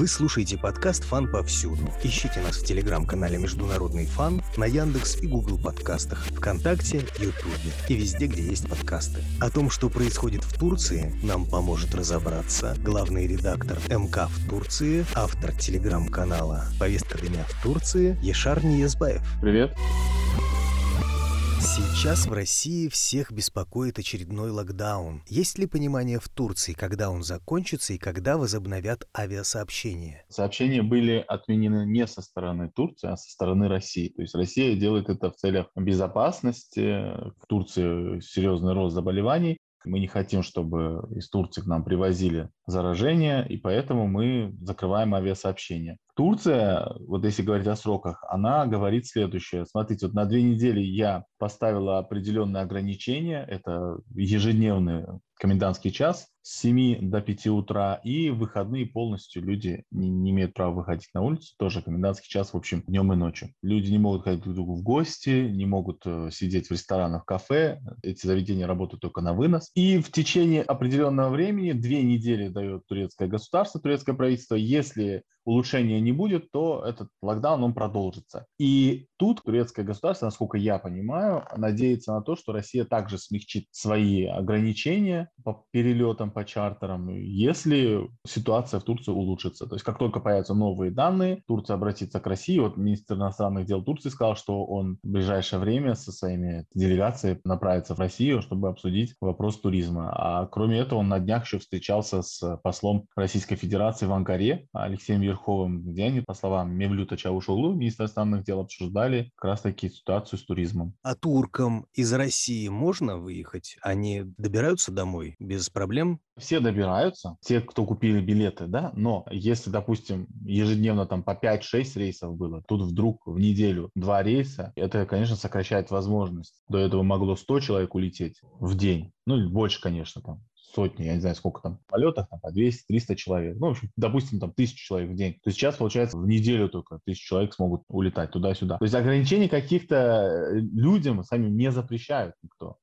Вы слушаете подкаст «Фан повсюду». Ищите нас в телеграм-канале «Международный фан», на Яндекс и Google подкастах, ВКонтакте, Ютубе и везде, где есть подкасты. О том, что происходит в Турции, нам поможет разобраться главный редактор МК в Турции, автор телеграм-канала «Повестка дня в Турции» Ешар Ниезбаев. Привет. Сейчас в России всех беспокоит очередной локдаун. Есть ли понимание в Турции, когда он закончится и когда возобновят авиасообщения? Сообщения были отменены не со стороны Турции, а со стороны России. То есть Россия делает это в целях безопасности. В Турции серьезный рост заболеваний. Мы не хотим, чтобы из Турции к нам привозили заражение, и поэтому мы закрываем авиасообщения. Турция, вот если говорить о сроках, она говорит следующее. Смотрите, вот на две недели я поставила определенные ограничения. Это ежедневный комендантский час с 7 до 5 утра, и выходные полностью люди не, не имеют права выходить на улицу, тоже комендантский час, в общем, днем и ночью. Люди не могут ходить друг к другу в гости, не могут э, сидеть в ресторанах, кафе, эти заведения работают только на вынос. И в течение определенного времени, две недели дает турецкое государство, турецкое правительство, если улучшения не будет, то этот локдаун, он продолжится. И тут турецкое государство, насколько я понимаю, надеется на то, что Россия также смягчит свои ограничения по перелетам, по чартерам, если ситуация в Турции улучшится. То есть как только появятся новые данные, Турция обратится к России. Вот министр иностранных дел Турции сказал, что он в ближайшее время со своими делегацией направится в Россию, чтобы обсудить вопрос туризма. А кроме этого, он на днях еще встречался с послом Российской Федерации в Анкаре Алексеем Верховым, где они, по словам Мевлюта Чавушоглу, министра иностранных дел, обсуждали как раз-таки ситуацию с туризмом. А туркам из России можно выехать? Они добираются домой без проблем? Все добираются, те, кто купили билеты, да, но если, допустим, ежедневно там по 5-6 рейсов было, тут вдруг в неделю два рейса, это, конечно, сокращает возможность. До этого могло 100 человек улететь в день, ну, или больше, конечно, там, сотни, я не знаю, сколько там полетов, там, по 200-300 человек. Ну, в общем, допустим, там, тысячу человек в день. То есть сейчас, получается, в неделю только тысячу человек смогут улетать туда-сюда. То есть ограничений каких-то э, людям сами не запрещают никто.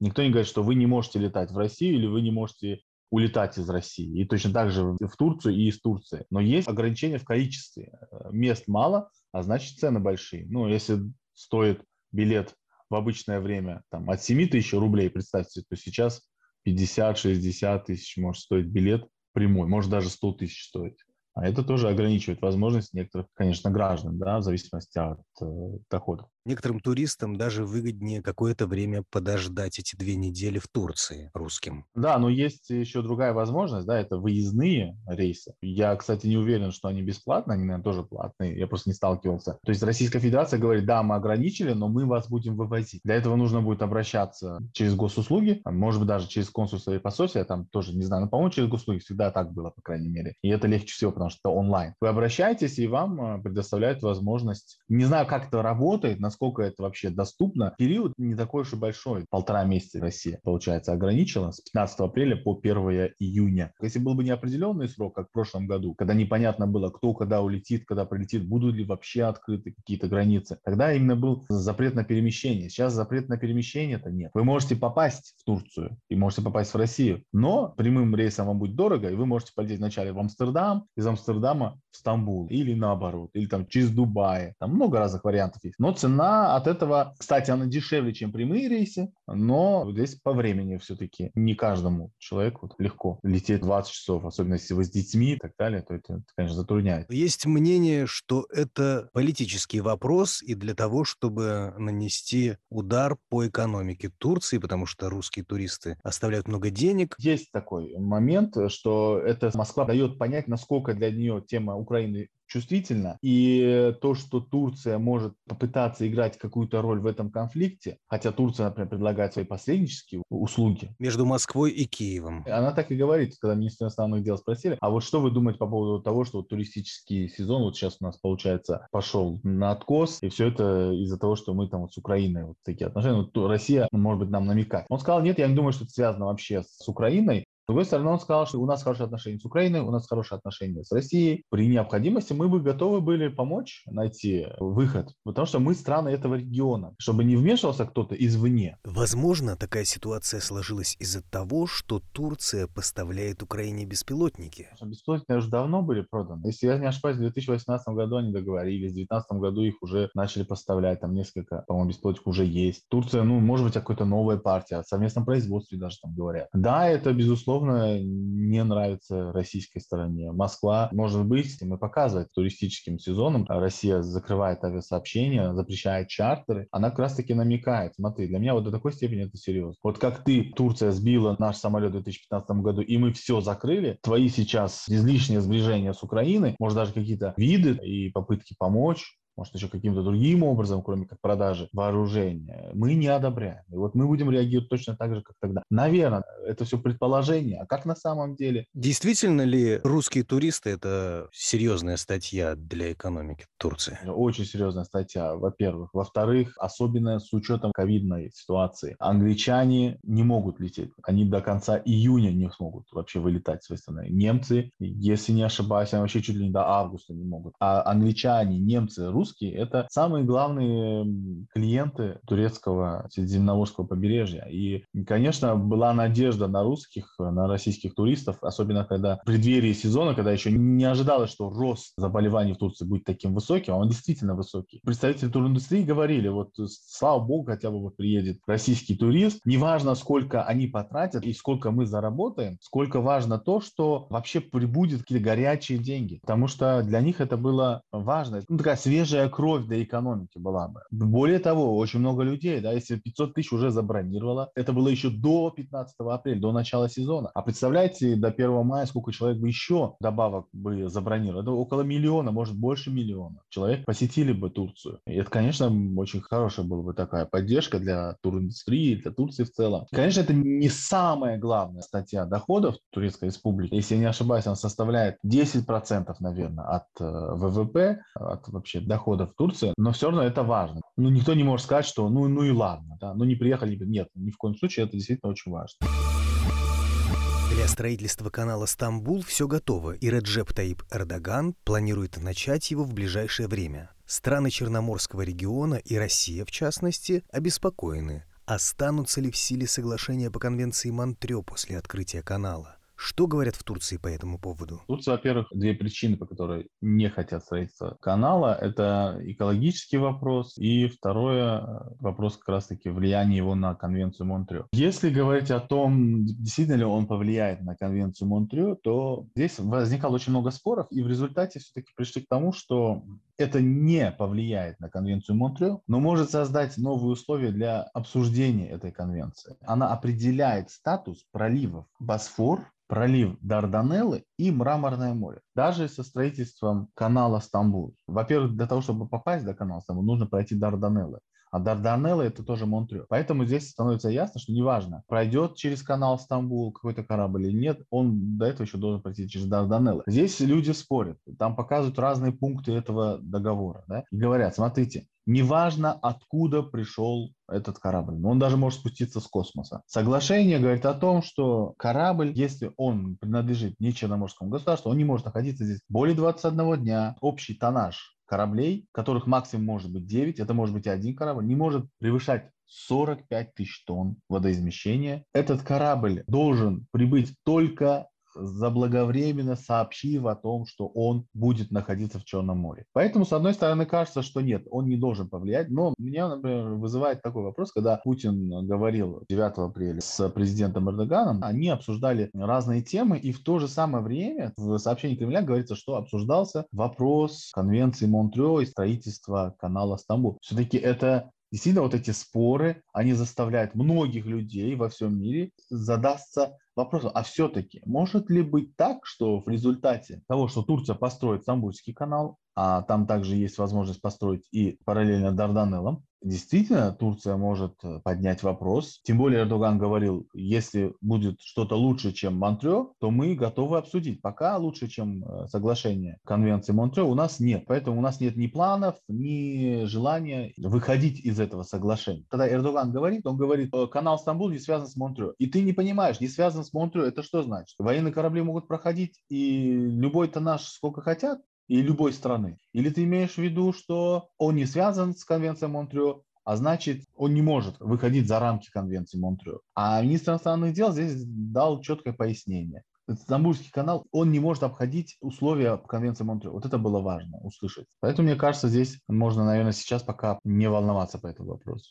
Никто не говорит, что вы не можете летать в Россию или вы не можете улетать из России. И точно так же в Турцию и из Турции. Но есть ограничения в количестве. Мест мало, а значит цены большие. Ну, если стоит билет в обычное время там, от 7 тысяч рублей, представьте, то сейчас 50-60 тысяч может стоить билет прямой, может даже 100 тысяч стоить. А это тоже ограничивает возможность некоторых, конечно, граждан, да, в зависимости от э, доходов. Некоторым туристам даже выгоднее какое-то время подождать эти две недели в Турции русским. Да, но есть еще другая возможность, да, это выездные рейсы. Я, кстати, не уверен, что они бесплатные, они, наверное, тоже платные, я просто не сталкивался. То есть Российская Федерация говорит, да, мы ограничили, но мы вас будем вывозить. Для этого нужно будет обращаться через госуслуги, может быть, даже через консульство и посольство, я там тоже не знаю, но, по-моему, через госуслуги всегда так было, по крайней мере. И это легче всего, потому что онлайн. Вы обращаетесь, и вам э, предоставляют возможность, не знаю, как это работает, насколько это вообще доступно. Период не такой уж и большой. Полтора месяца Россия, получается, ограничила с 15 апреля по 1 июня. Если был бы неопределенный срок, как в прошлом году, когда непонятно было, кто когда улетит, когда прилетит, будут ли вообще открыты какие-то границы, тогда именно был запрет на перемещение. Сейчас запрет на перемещение это нет. Вы можете попасть в Турцию и можете попасть в Россию, но прямым рейсом вам будет дорого, и вы можете полететь вначале в Амстердам, из Амстердама в Стамбул, или наоборот, или там через Дубай. Там много разных вариантов есть. Но цена от этого, кстати, она дешевле, чем прямые рейсы, но здесь по времени все-таки не каждому человеку легко лететь 20 часов, особенно если вы с детьми и так далее, то это, конечно, затрудняет. Есть мнение, что это политический вопрос, и для того, чтобы нанести удар по экономике Турции, потому что русские туристы оставляют много денег. Есть такой момент, что это Москва дает понять, насколько для нее тема Украины чувствительно. И то, что Турция может попытаться играть какую-то роль в этом конфликте, хотя Турция, например, предлагает свои посреднические услуги. Между Москвой и Киевом. Она так и говорит, когда министр иностранных дел спросили, а вот что вы думаете по поводу того, что вот туристический сезон вот сейчас у нас, получается, пошел на откос, и все это из-за того, что мы там вот с Украиной вот такие отношения, вот Россия, может быть, нам намекает. Он сказал, нет, я не думаю, что это связано вообще с Украиной, другой стороны, он сказал, что у нас хорошие отношения с Украиной, у нас хорошие отношения с Россией. При необходимости мы бы готовы были помочь найти выход, потому что мы страны этого региона, чтобы не вмешивался кто-то извне. Возможно, такая ситуация сложилась из-за того, что Турция поставляет Украине беспилотники. Беспилотники уже давно были проданы. Если я не ошибаюсь, в 2018 году они договорились, в 2019 году их уже начали поставлять, там несколько, по-моему, беспилотников уже есть. Турция, ну, может быть, какая-то новая партия, о совместном производстве даже там говорят. Да, это, безусловно, не нравится российской стороне. Москва, может быть, мы показывает туристическим сезоном, Россия закрывает авиасообщения, запрещает чартеры, она как раз-таки намекает, смотри, для меня вот до такой степени это серьезно. Вот как ты, Турция, сбила наш самолет в 2015 году, и мы все закрыли, твои сейчас излишние сближения с Украиной, может, даже какие-то виды и попытки помочь, может, еще каким-то другим образом, кроме как продажи вооружения, мы не одобряем. И вот мы будем реагировать точно так же, как тогда. Наверное, это все предположение. А как на самом деле? Действительно ли русские туристы – это серьезная статья для экономики Турции? Очень серьезная статья, во-первых. Во-вторых, особенно с учетом ковидной ситуации. Англичане не могут лететь. Они до конца июня не смогут вообще вылетать с страны. Немцы, если не ошибаюсь, они вообще чуть ли не до августа не могут. А англичане, немцы, русские – это самые главные клиенты турецкого средиземноморского побережья. И, конечно, была надежда на русских, на российских туристов, особенно когда в преддверии сезона, когда еще не ожидалось, что рост заболеваний в Турции будет таким высоким, а он действительно высокий. Представители туриндустрии говорили, вот слава богу, хотя бы вот приедет российский турист, неважно, сколько они потратят и сколько мы заработаем, сколько важно то, что вообще прибудет какие-то горячие деньги, потому что для них это было важно. Ну, такая свежая свежая кровь для экономики была бы. Более того, очень много людей, да, если 500 тысяч уже забронировало, это было еще до 15 апреля, до начала сезона. А представляете, до 1 мая сколько человек бы еще добавок бы забронировало? Это около миллиона, может больше миллиона. Человек посетили бы Турцию. И это, конечно, очень хорошая была бы такая поддержка для туриндустрии, для Турции в целом. Конечно, это не самая главная статья доходов Турецкой Республики. Если я не ошибаюсь, она составляет 10%, наверное, от э, ВВП, от вообще доходов доходов Турции, но все равно это важно. Ну, никто не может сказать, что ну, ну и ладно, да, ну не приехали, нет, ни в коем случае это действительно очень важно. Для строительства канала «Стамбул» все готово, и Реджеп Таип Эрдоган планирует начать его в ближайшее время. Страны Черноморского региона и Россия, в частности, обеспокоены. Останутся ли в силе соглашения по конвенции Монтрё после открытия канала? Что говорят в Турции по этому поводу? Турция, во-первых, две причины, по которой не хотят строительства канала. Это экологический вопрос и второе вопрос как раз-таки влияния его на конвенцию Монтрё. Если говорить о том, действительно ли он повлияет на конвенцию Монтрё, то здесь возникало очень много споров, и в результате все-таки пришли к тому, что это не повлияет на конвенцию Монтрё, но может создать новые условия для обсуждения этой конвенции. Она определяет статус проливов Босфор, пролив Дарданеллы и Мраморное море. Даже со строительством канала Стамбул. Во-первых, для того, чтобы попасть до канала Стамбул, нужно пройти Дарданеллы. А Дарданеллы это тоже Монтрё. Поэтому здесь становится ясно, что неважно, пройдет через канал Стамбул какой-то корабль или нет, он до этого еще должен пройти через Дарданеллы. Здесь люди спорят, там показывают разные пункты этого договора. Да? И говорят, смотрите, неважно, откуда пришел этот корабль. Он даже может спуститься с космоса. Соглашение говорит о том, что корабль, если он принадлежит не Черноморскому государству, он не может находиться здесь более 21 дня. Общий тоннаж кораблей, которых максимум может быть 9, это может быть один корабль, не может превышать 45 тысяч тонн водоизмещения. Этот корабль должен прибыть только заблаговременно сообщив о том, что он будет находиться в Черном море. Поэтому, с одной стороны, кажется, что нет, он не должен повлиять, но меня, например, вызывает такой вопрос, когда Путин говорил 9 апреля с президентом Эрдоганом, они обсуждали разные темы, и в то же самое время в сообщении Кремля говорится, что обсуждался вопрос конвенции Монтрео и строительства канала Стамбул. Все-таки это Действительно, вот эти споры, они заставляют многих людей во всем мире задаться вопросом, а все-таки может ли быть так, что в результате того, что Турция построит Стамбульский канал, а там также есть возможность построить и параллельно Дарданеллам, действительно Турция может э, поднять вопрос. Тем более Эрдоган говорил, если будет что-то лучше, чем Монтрео, то мы готовы обсудить. Пока лучше, чем э, соглашение Конвенции Монтрео, у нас нет. Поэтому у нас нет ни планов, ни желания выходить из этого соглашения. Когда Эрдоган говорит, он говорит, «Э, канал Стамбул не связан с Монтрео. И ты не понимаешь, не связан с Монтрео, это что значит? Военные корабли могут проходить и любой тоннаж сколько хотят? И любой страны? Или ты имеешь в виду, что он не связан с конвенцией Монтрео, а значит, он не может выходить за рамки конвенции Монтрео. А министр иностранных дел здесь дал четкое пояснение. Стамбульский канал, он не может обходить условия конвенции Монтрео. Вот это было важно услышать. Поэтому, мне кажется, здесь можно, наверное, сейчас пока не волноваться по этому вопросу.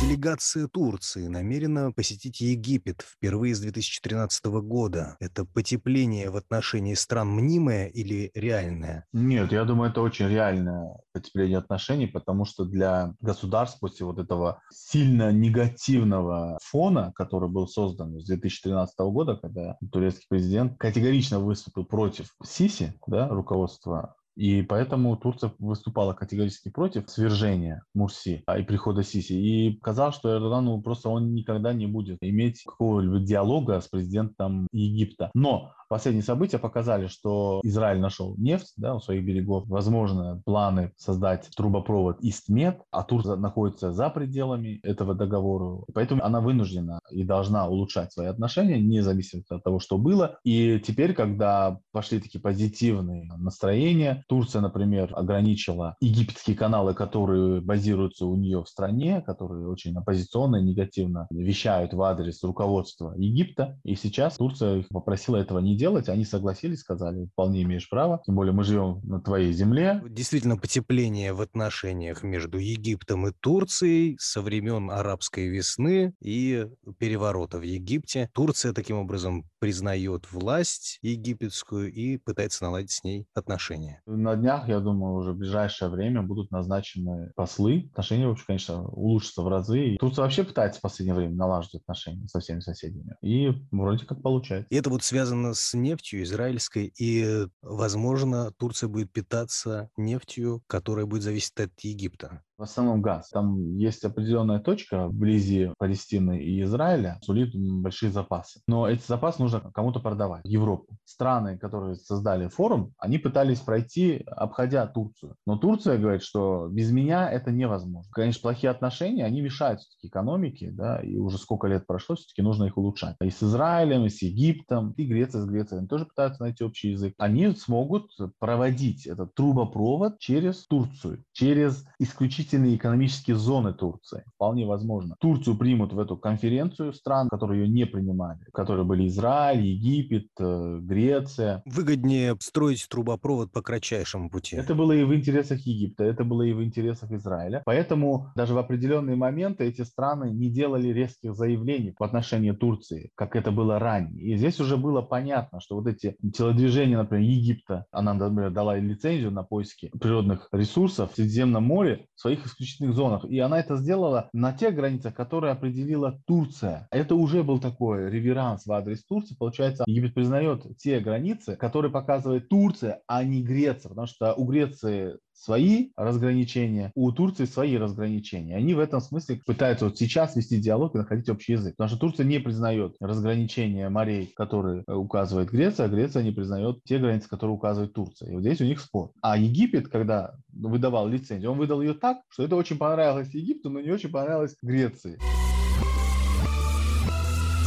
Делегация Турции намерена посетить Египет впервые с 2013 года. Это потепление в отношении стран мнимое или реальное? Нет, я думаю, это очень реальное потепление отношений, потому что для государств после вот этого сильно негативного фона, который был создан с 2013 года, когда турецкий президент категорично выступил против Сиси, да, руководства и поэтому Турция выступала категорически против свержения Мурси а, и прихода Сиси. И казалось, что Эрдогану просто он никогда не будет иметь какого-либо диалога с президентом Египта. Но Последние события показали, что Израиль нашел нефть да, у своих берегов. Возможно, планы создать трубопровод Истмед, а Турция находится за пределами этого договора. Поэтому она вынуждена и должна улучшать свои отношения, независимо от того, что было. И теперь, когда пошли такие позитивные настроения, Турция, например, ограничила египетские каналы, которые базируются у нее в стране, которые очень оппозиционно и негативно вещают в адрес руководства Египта. И сейчас Турция их попросила этого не делать, они согласились, сказали, вполне имеешь право, тем более мы живем на твоей земле. Действительно, потепление в отношениях между Египтом и Турцией со времен арабской весны и переворота в Египте. Турция таким образом признает власть египетскую и пытается наладить с ней отношения. На днях, я думаю, уже в ближайшее время будут назначены послы. Отношения, в общем, конечно, улучшатся в разы. И Турция вообще пытается в последнее время налаживать отношения со всеми соседями. И вроде как получается. И это вот связано с с нефтью израильской, и, возможно, Турция будет питаться нефтью, которая будет зависеть от Египта в основном газ. Там есть определенная точка вблизи Палестины и Израиля, сулит большие запасы. Но эти запасы нужно кому-то продавать, Европу. Страны, которые создали форум, они пытались пройти, обходя Турцию. Но Турция говорит, что без меня это невозможно. Конечно, плохие отношения, они мешают все-таки экономике, да, и уже сколько лет прошло, все-таки нужно их улучшать. И с Израилем, и с Египтом, и Греция с Грецией, они тоже пытаются найти общий язык. Они смогут проводить этот трубопровод через Турцию, через исключительно исключительные экономические зоны Турции. Вполне возможно. Турцию примут в эту конференцию стран, которые ее не принимали, которые были Израиль, Египет, э, Греция. Выгоднее строить трубопровод по кратчайшему пути. Это было и в интересах Египта, это было и в интересах Израиля. Поэтому даже в определенные моменты эти страны не делали резких заявлений в отношении Турции, как это было ранее. И здесь уже было понятно, что вот эти телодвижения, например, Египта, она, например, дала лицензию на поиски природных ресурсов в Средиземном море, своих своих исключительных зонах. И она это сделала на тех границах, которые определила Турция. Это уже был такой реверанс в адрес Турции. Получается, Египет признает те границы, которые показывает Турция, а не Греция. Потому что у Греции свои разграничения, у Турции свои разграничения. Они в этом смысле пытаются вот сейчас вести диалог и находить общий язык. Потому что Турция не признает разграничения морей, которые указывает Греция, а Греция не признает те границы, которые указывает Турция. И вот здесь у них спор. А Египет, когда выдавал лицензию, он выдал ее так, что это очень понравилось Египту, но не очень понравилось Греции.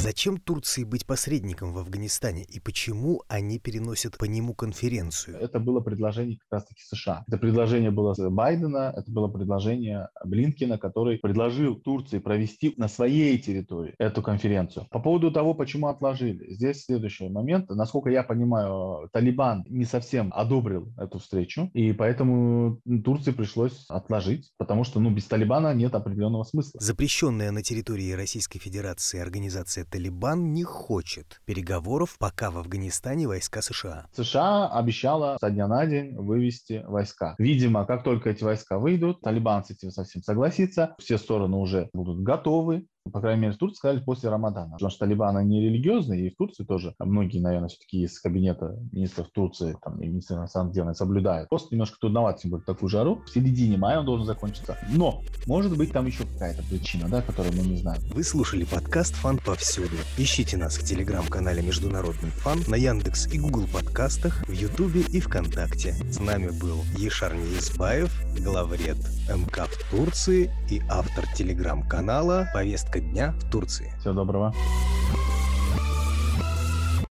Зачем Турции быть посредником в Афганистане и почему они переносят по нему конференцию? Это было предложение как раз-таки США. Это предложение было Байдена, это было предложение Блинкина, который предложил Турции провести на своей территории эту конференцию. По поводу того, почему отложили, здесь следующий момент. Насколько я понимаю, Талибан не совсем одобрил эту встречу, и поэтому Турции пришлось отложить, потому что ну, без Талибана нет определенного смысла. Запрещенная на территории Российской Федерации организация Талибан не хочет переговоров, пока в Афганистане войска США. США обещала со дня на день вывести войска. Видимо, как только эти войска выйдут, Талибан с этим совсем согласится, все стороны уже будут готовы по крайней мере, в Турции сказали после Рамадана. Потому что Талибан, они религиозные, и в Турции тоже многие, наверное, все-таки из кабинета министров Турции, там, и министра иностранных дел соблюдают. Просто немножко трудновато, тем более, такую жару. В середине мая он должен закончиться. Но, может быть, там еще какая-то причина, да, которую мы не знаем. Вы слушали подкаст «Фан повсюду». Ищите нас в телеграм-канале «Международный фан», на Яндекс и Google подкастах, в Ютубе и ВКонтакте. С нами был Ешар Неизбаев, главред МК в Турции и автор телеграм-канала «Повестка дня в Турции». Всего доброго.